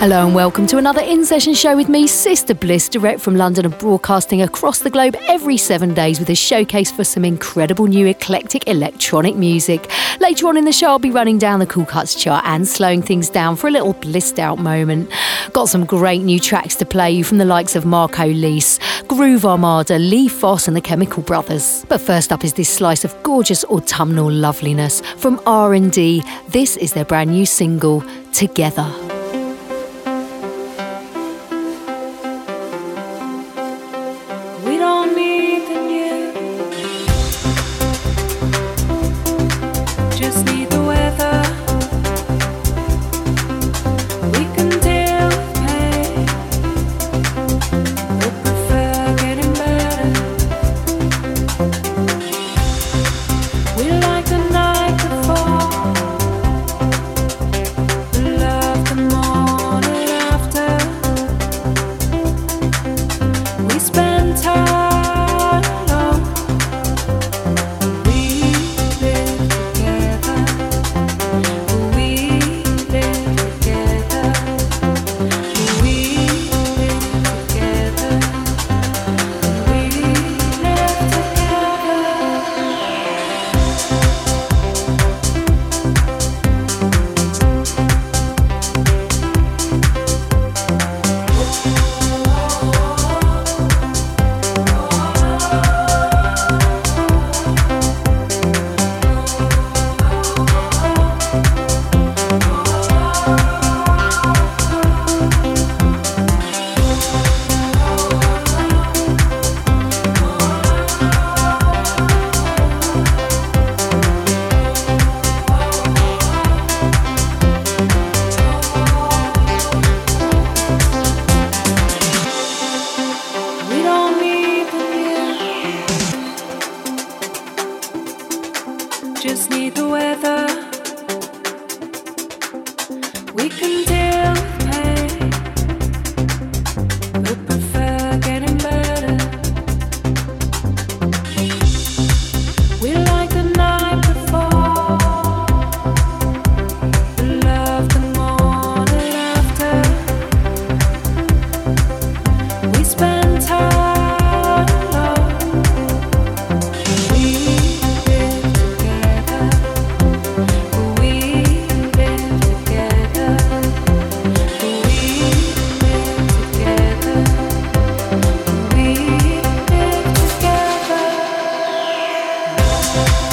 Hello and welcome to another in session show with me, Sister Bliss, direct from London and broadcasting across the globe every seven days with a showcase for some incredible new eclectic electronic music. Later on in the show, I'll be running down the Cool Cuts chart and slowing things down for a little blissed out moment. Got some great new tracks to play you from the likes of Marco Lys, Groove Armada, Lee Foss, and the Chemical Brothers. But first up is this slice of gorgeous autumnal loveliness from R&D. This is their brand new single, Together. Bye.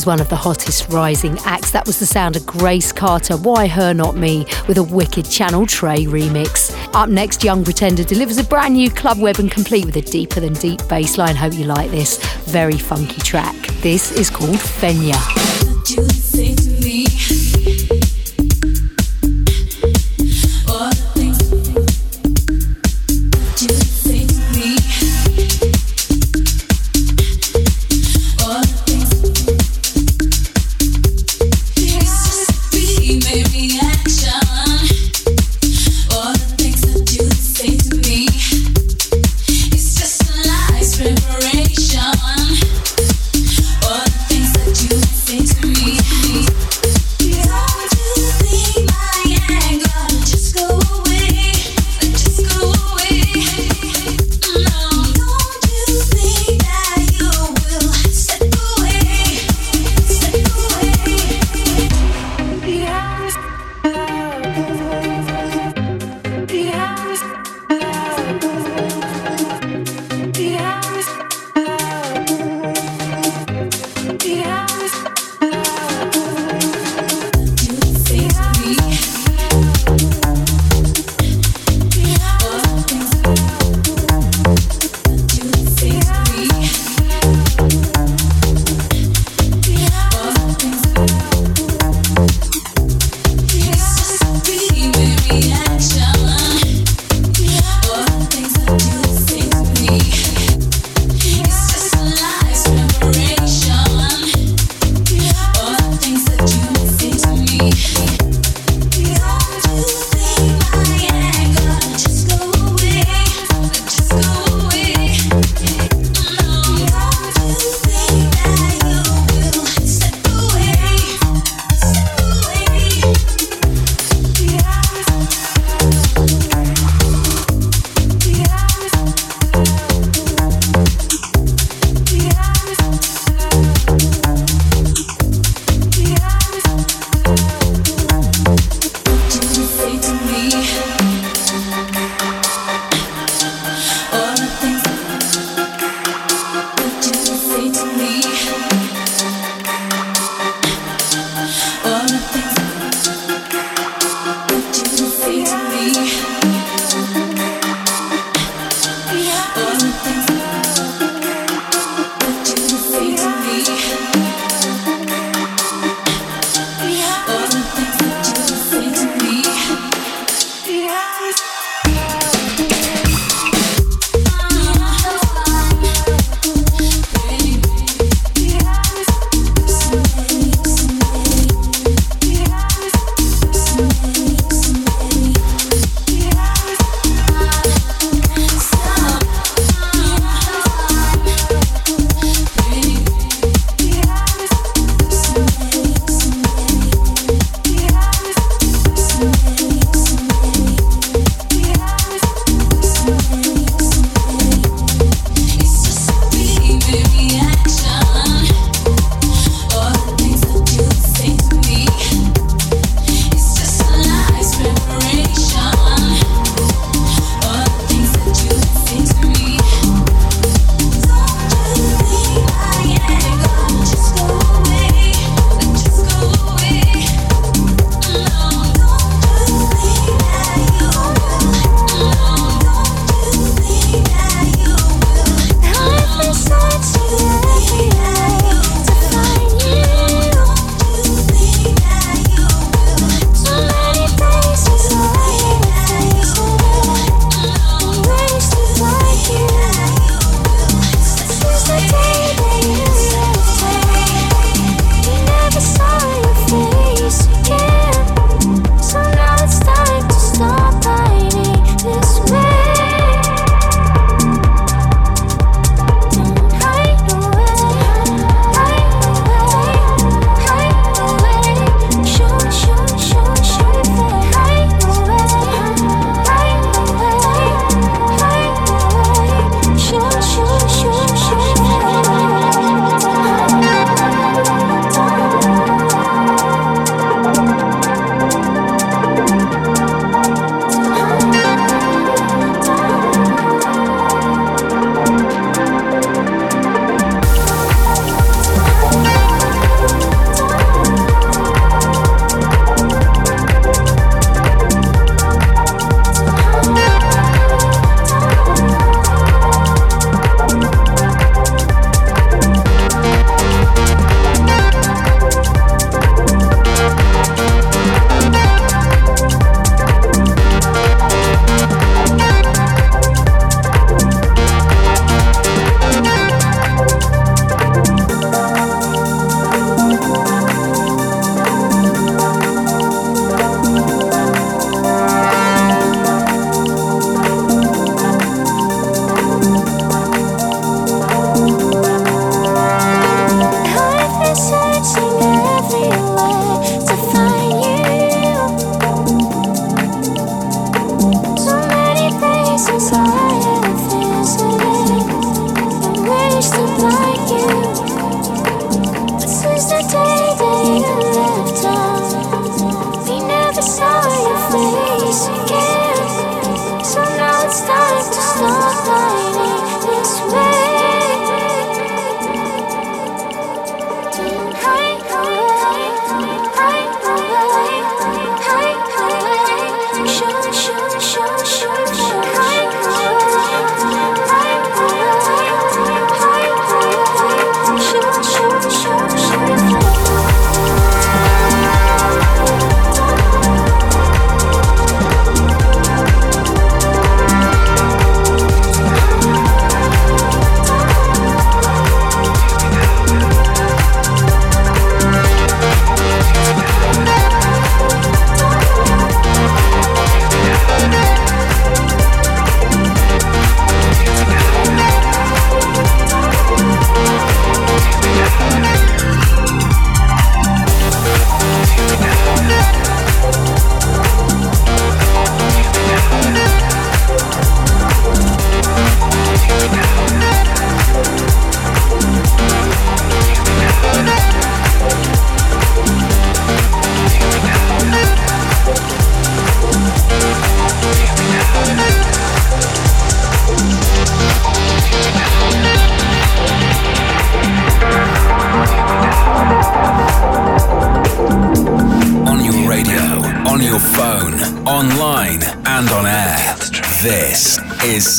As one of the hottest rising acts. That was the sound of Grace Carter, Why Her Not Me, with a wicked Channel Tres remix. Up next, Young Pretender delivers a brand new Club Web and complete with a deeper than deep bass line. Hope you like this very funky track. This is called Fenya.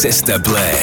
Sister Blair.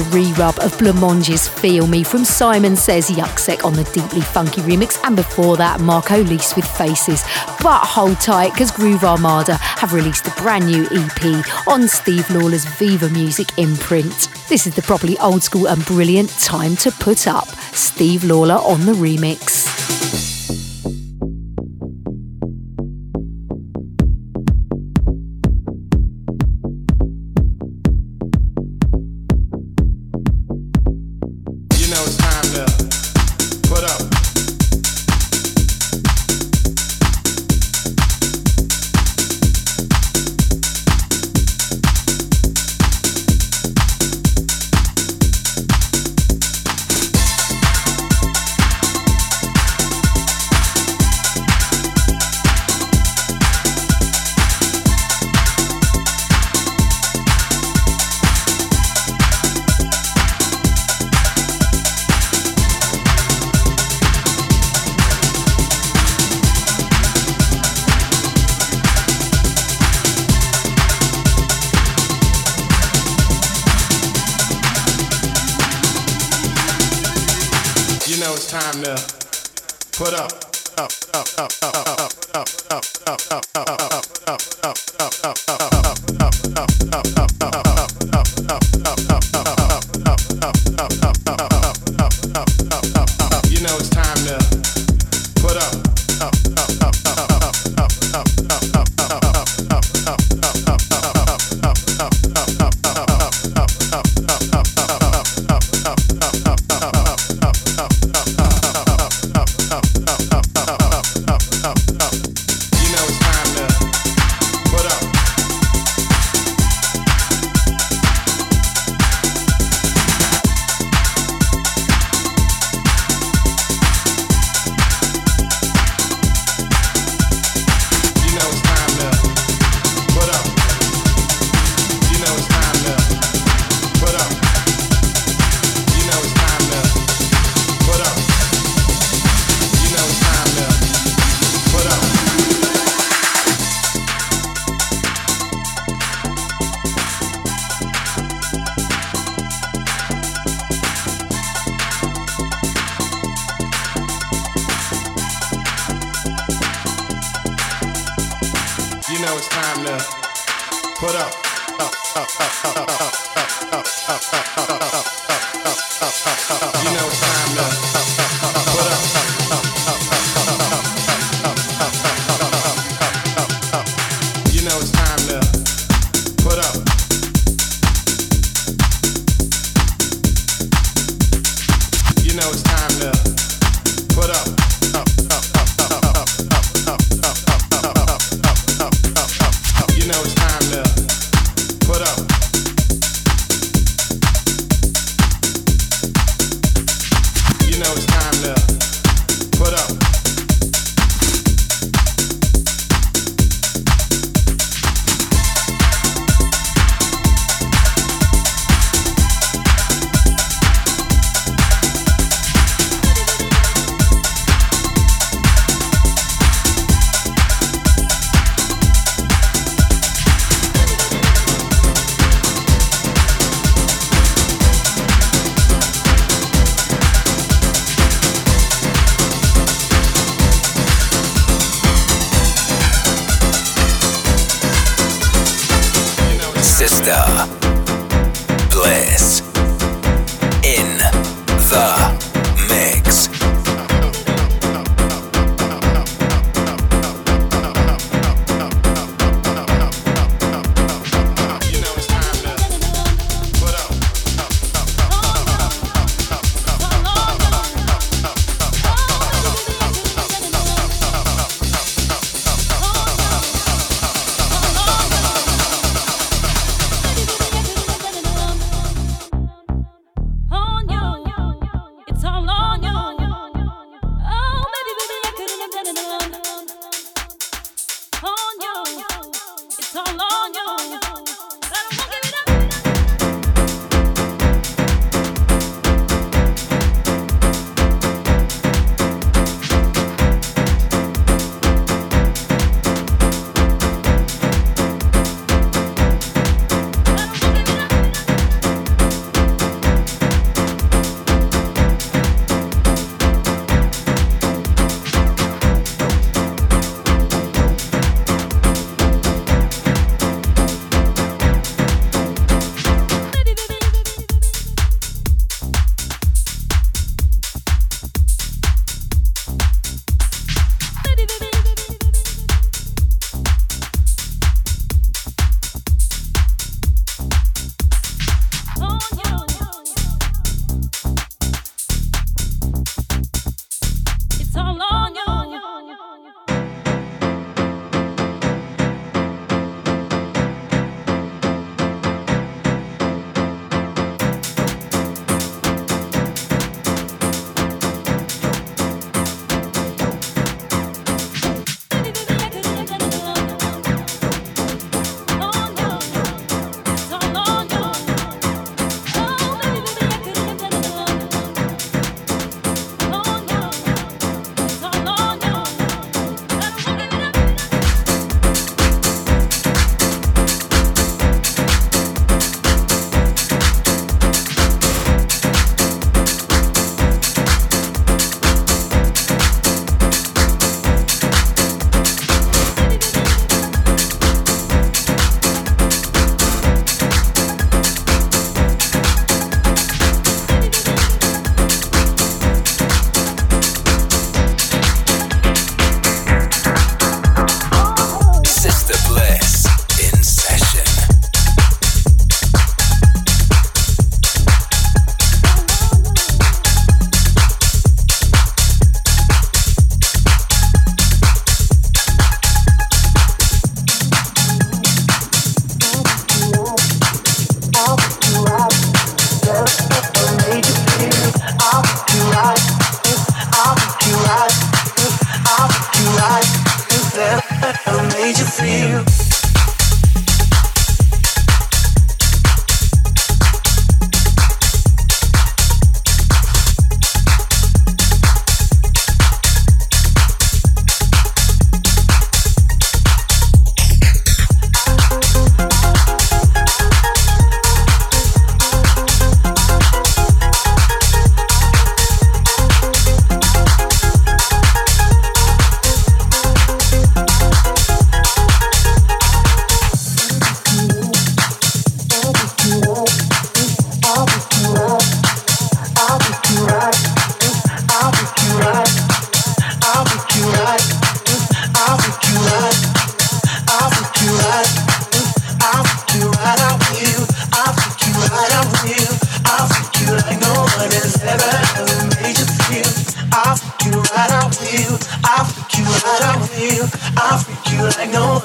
Monster re-rub of Blancmange's Feel Me from Simon Says Yuksek on the deeply funky remix and before that Marco Lys with Faces. But hold tight because Groove Armada have released a brand new EP on Steve Lawler's Viva Music imprint. This is the properly old school and brilliant Time to Put Up. Steve Lawler on the remix.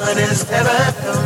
one is ever known.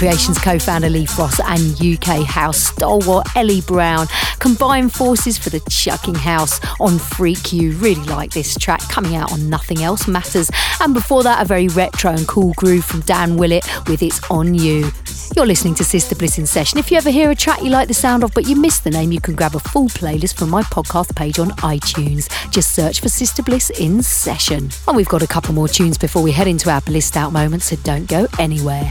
Creations co founder Lee Foss and UK house stalwart Eli Brown combine forces for the chucking house on Freak You. Really like this track coming out on Nothing Else Matters. And before that, a very retro and cool groove from Dan Willett with It's On You. You're listening to Sister Bliss in Session. If you ever hear a track you like the sound of but you miss the name, you can grab a full playlist from my podcast page on iTunes. Just search for Sister Bliss in Session. And we've got a couple more tunes before we head into our blissed out moments, so don't go anywhere.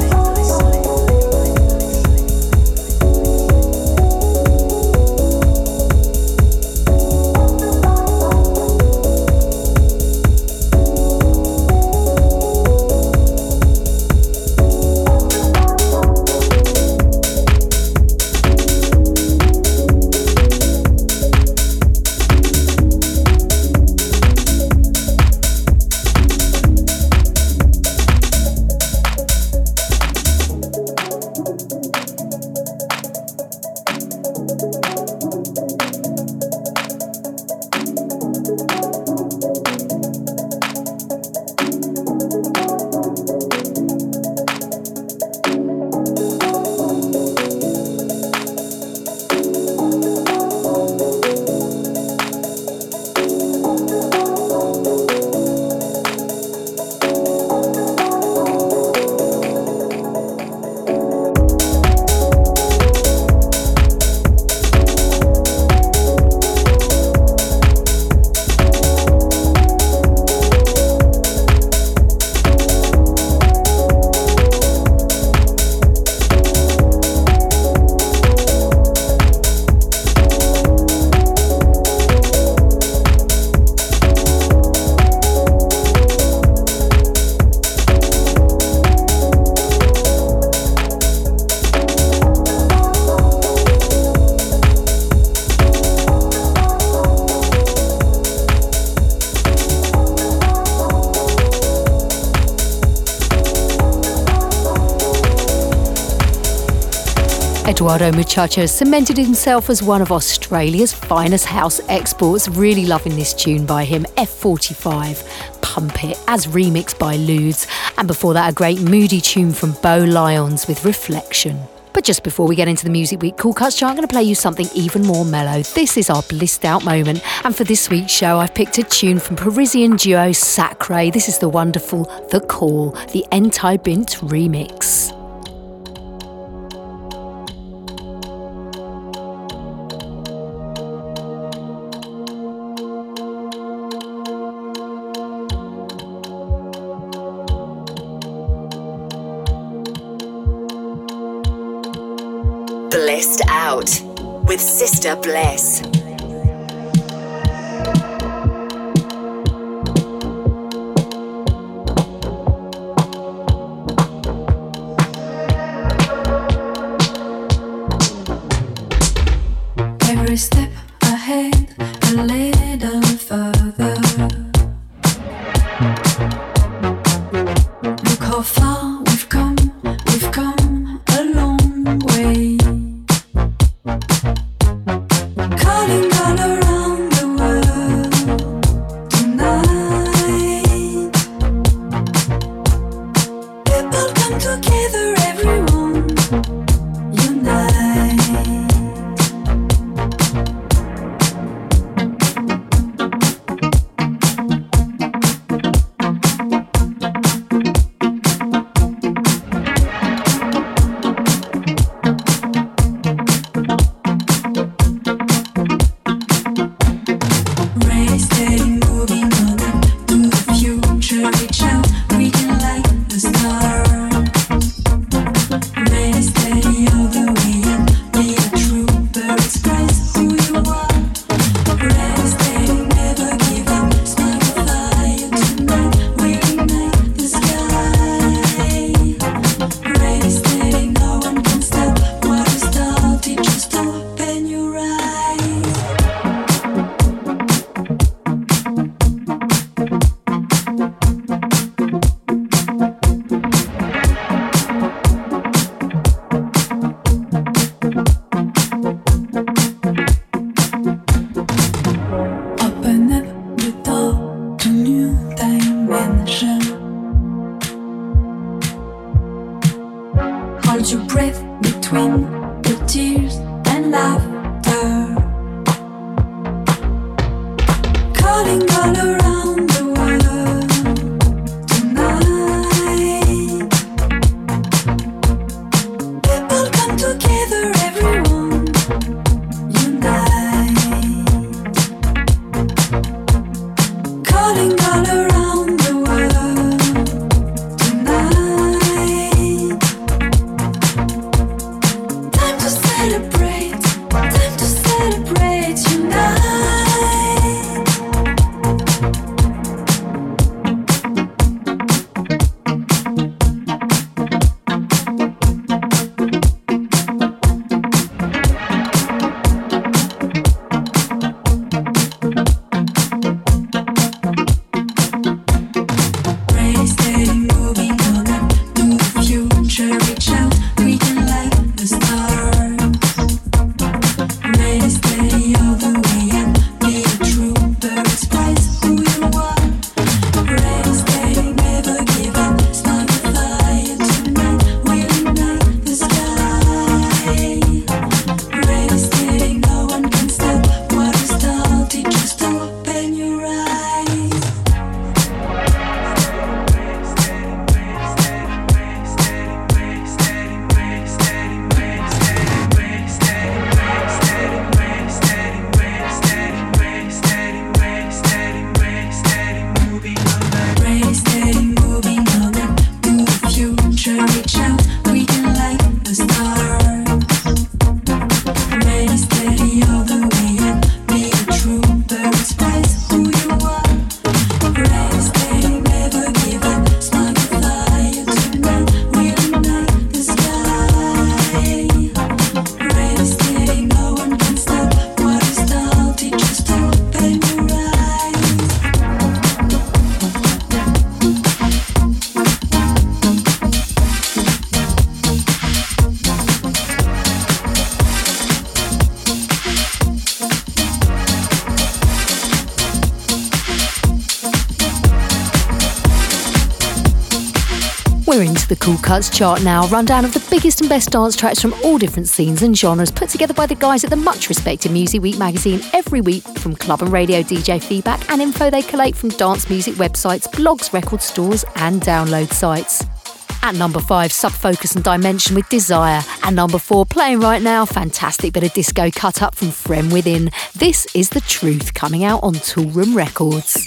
Eduardo Muchacho cemented himself as one of Australia's finest house exports. Really loving this tune by him, F45, Pump It, as remixed by Ludes. And before that, a great moody tune from Bo Lions with Reflection. But just before we get into the Music Week Cool Cuts chart, I'm going to play you something even more mellow. This is our blissed out moment. And for this week's show, I've picked a tune from Parisian duo Sacre. This is the wonderful The Call, the Entai Bint remix. Mr. Bless. Sister the Cool Cuts chart now. Rundown of the biggest and best dance tracks from all different scenes and genres put together by the guys at the much respected Music Week magazine every week from club and radio DJ feedback and info they collate from dance music websites, blogs, record stores, and download sites. At number five, Sub Focus and Dimension with Desire. And number four, playing right now, fantastic bit of disco cut up from Frem Within. This is The Truth coming out on Toolroom Records.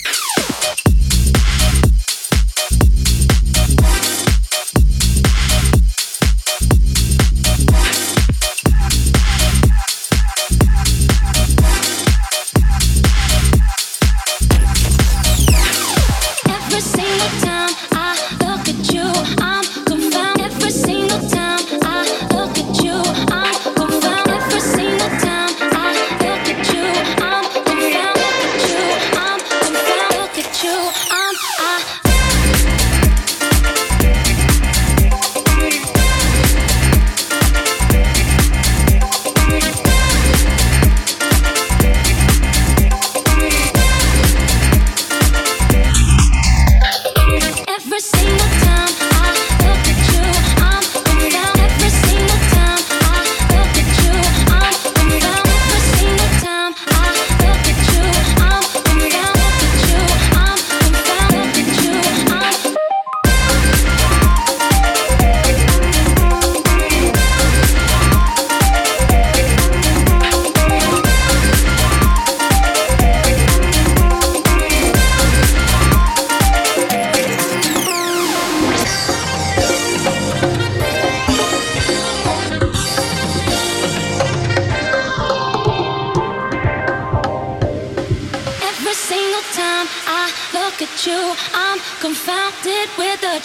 I'm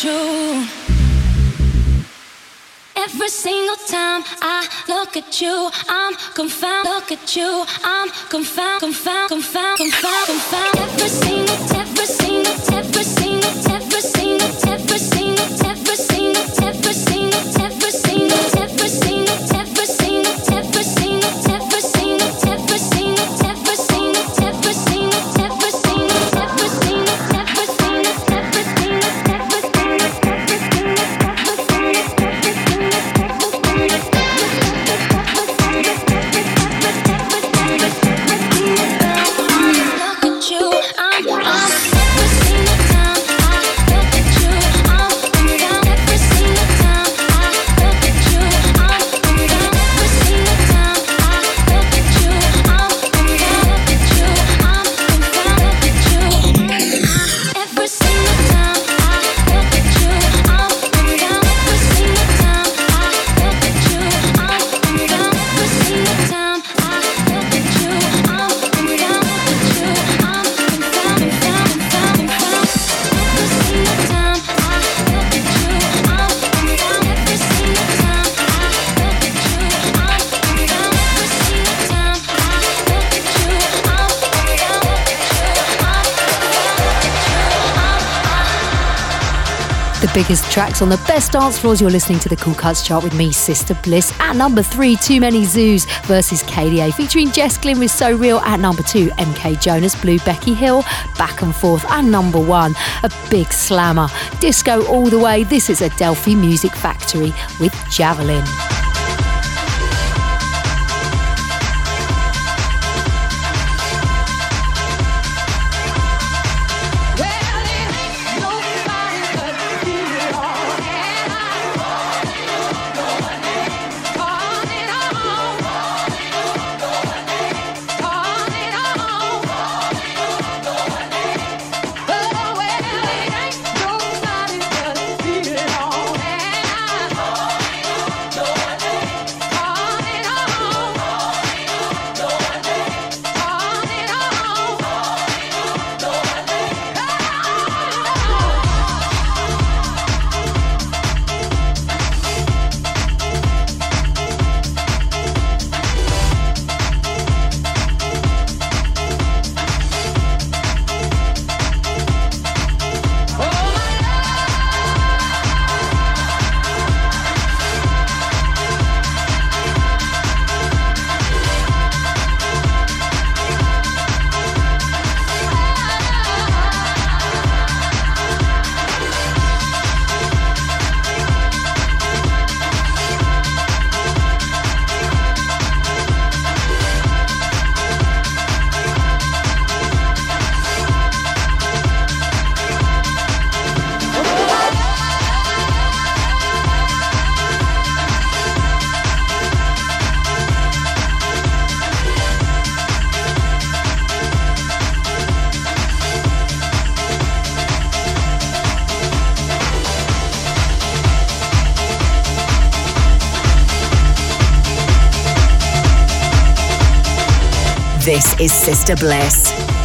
biggest tracks on the best dance floors. You're listening to the Cool Cuts chart with me, Sister Bliss. At number three, Too Many Zooz versus KDA, featuring Jess Glynne with So Real. At number two, MK Jonas, Blue Becky Hill, Back and Forth. And number one, a big slammer, Disco All the Way. This is Adelphi Music Factory with Javelin. This is Sister Bliss.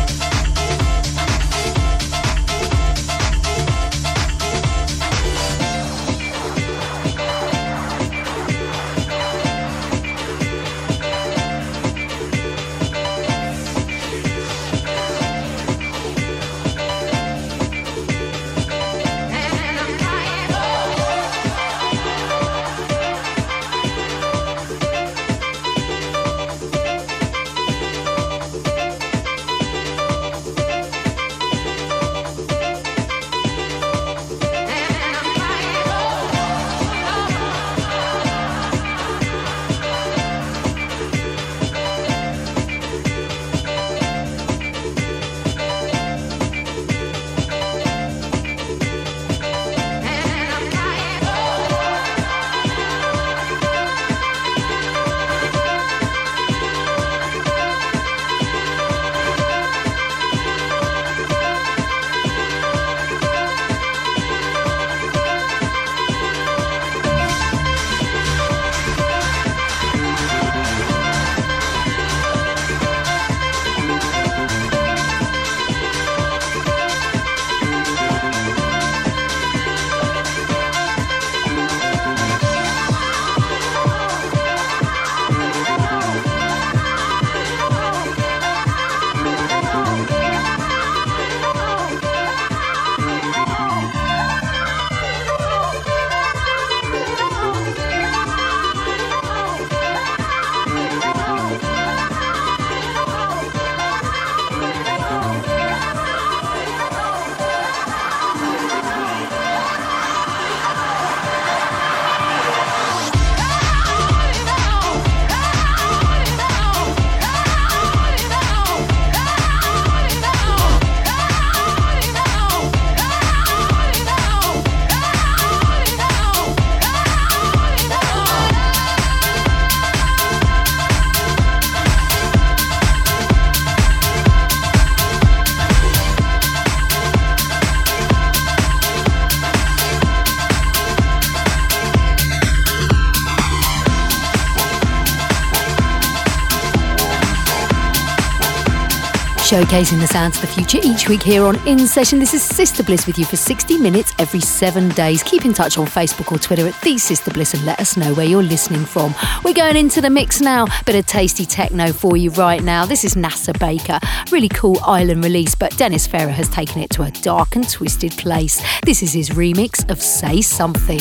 Showcasing the sounds of the future each week here on In Session. This is Sister Bliss with you for 60 minutes every seven days. Keep in touch on Facebook or Twitter at The Sister Bliss and let us know where you're listening from. We're going into the mix now. Bit of tasty techno for you right now. This is NASA Baker. Really cool island release, but Dennis Ferrer has taken it to a dark and twisted place. This is his remix of Say Something.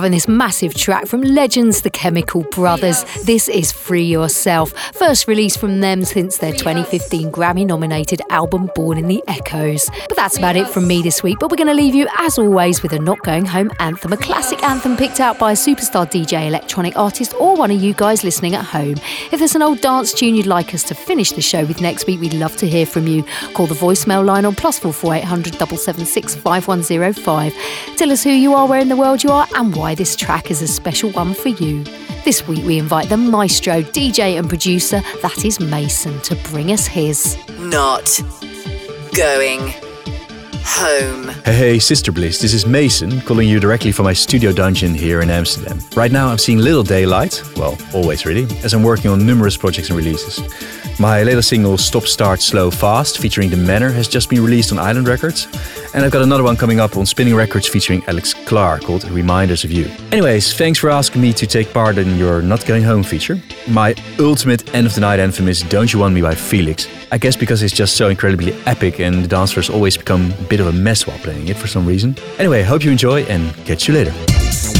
Loving this massive track from legends The Chemical Brothers. This is Free Yourself, first release from them since their 2015 Grammy nominated album Born in the Echoes. But that's about it from me this week. But we're going to leave you, as always, with a Not Going Home anthem, a classic anthem picked out by a superstar DJ electronic artist or one of you guys listening at home. If there's an old dance tune you'd like us to finish the show with next week, we'd love to hear from you. Call the voicemail line on plus four four eight hundred double seven six five one zero five. Tell us who you are, where in the world you are, and why this track is a special one for you. This week we invite the maestro, DJ, and producer, that is Mason, to bring us his. Not going home. Hey, hey, Sister Bliss, this is Mason calling you directly from my studio dungeon here in Amsterdam. Right now I'm seeing little daylight, well, always really, as I'm working on numerous projects and releases. My latest single, Stop, Start, Slow, Fast, featuring The Manor, has just been released on Island Records. And I've got another one coming up on Spinnin' Records featuring Alex Clark called Reminders of You. Anyways, thanks for asking me to take part in your Not Going Home feature. My ultimate end of the night anthem is Don't You Want Me by Felix. I guess because it's just so incredibly epic and the dance floors always become a bit of a mess while playing it for some reason. Anyway, hope you enjoy and catch you later.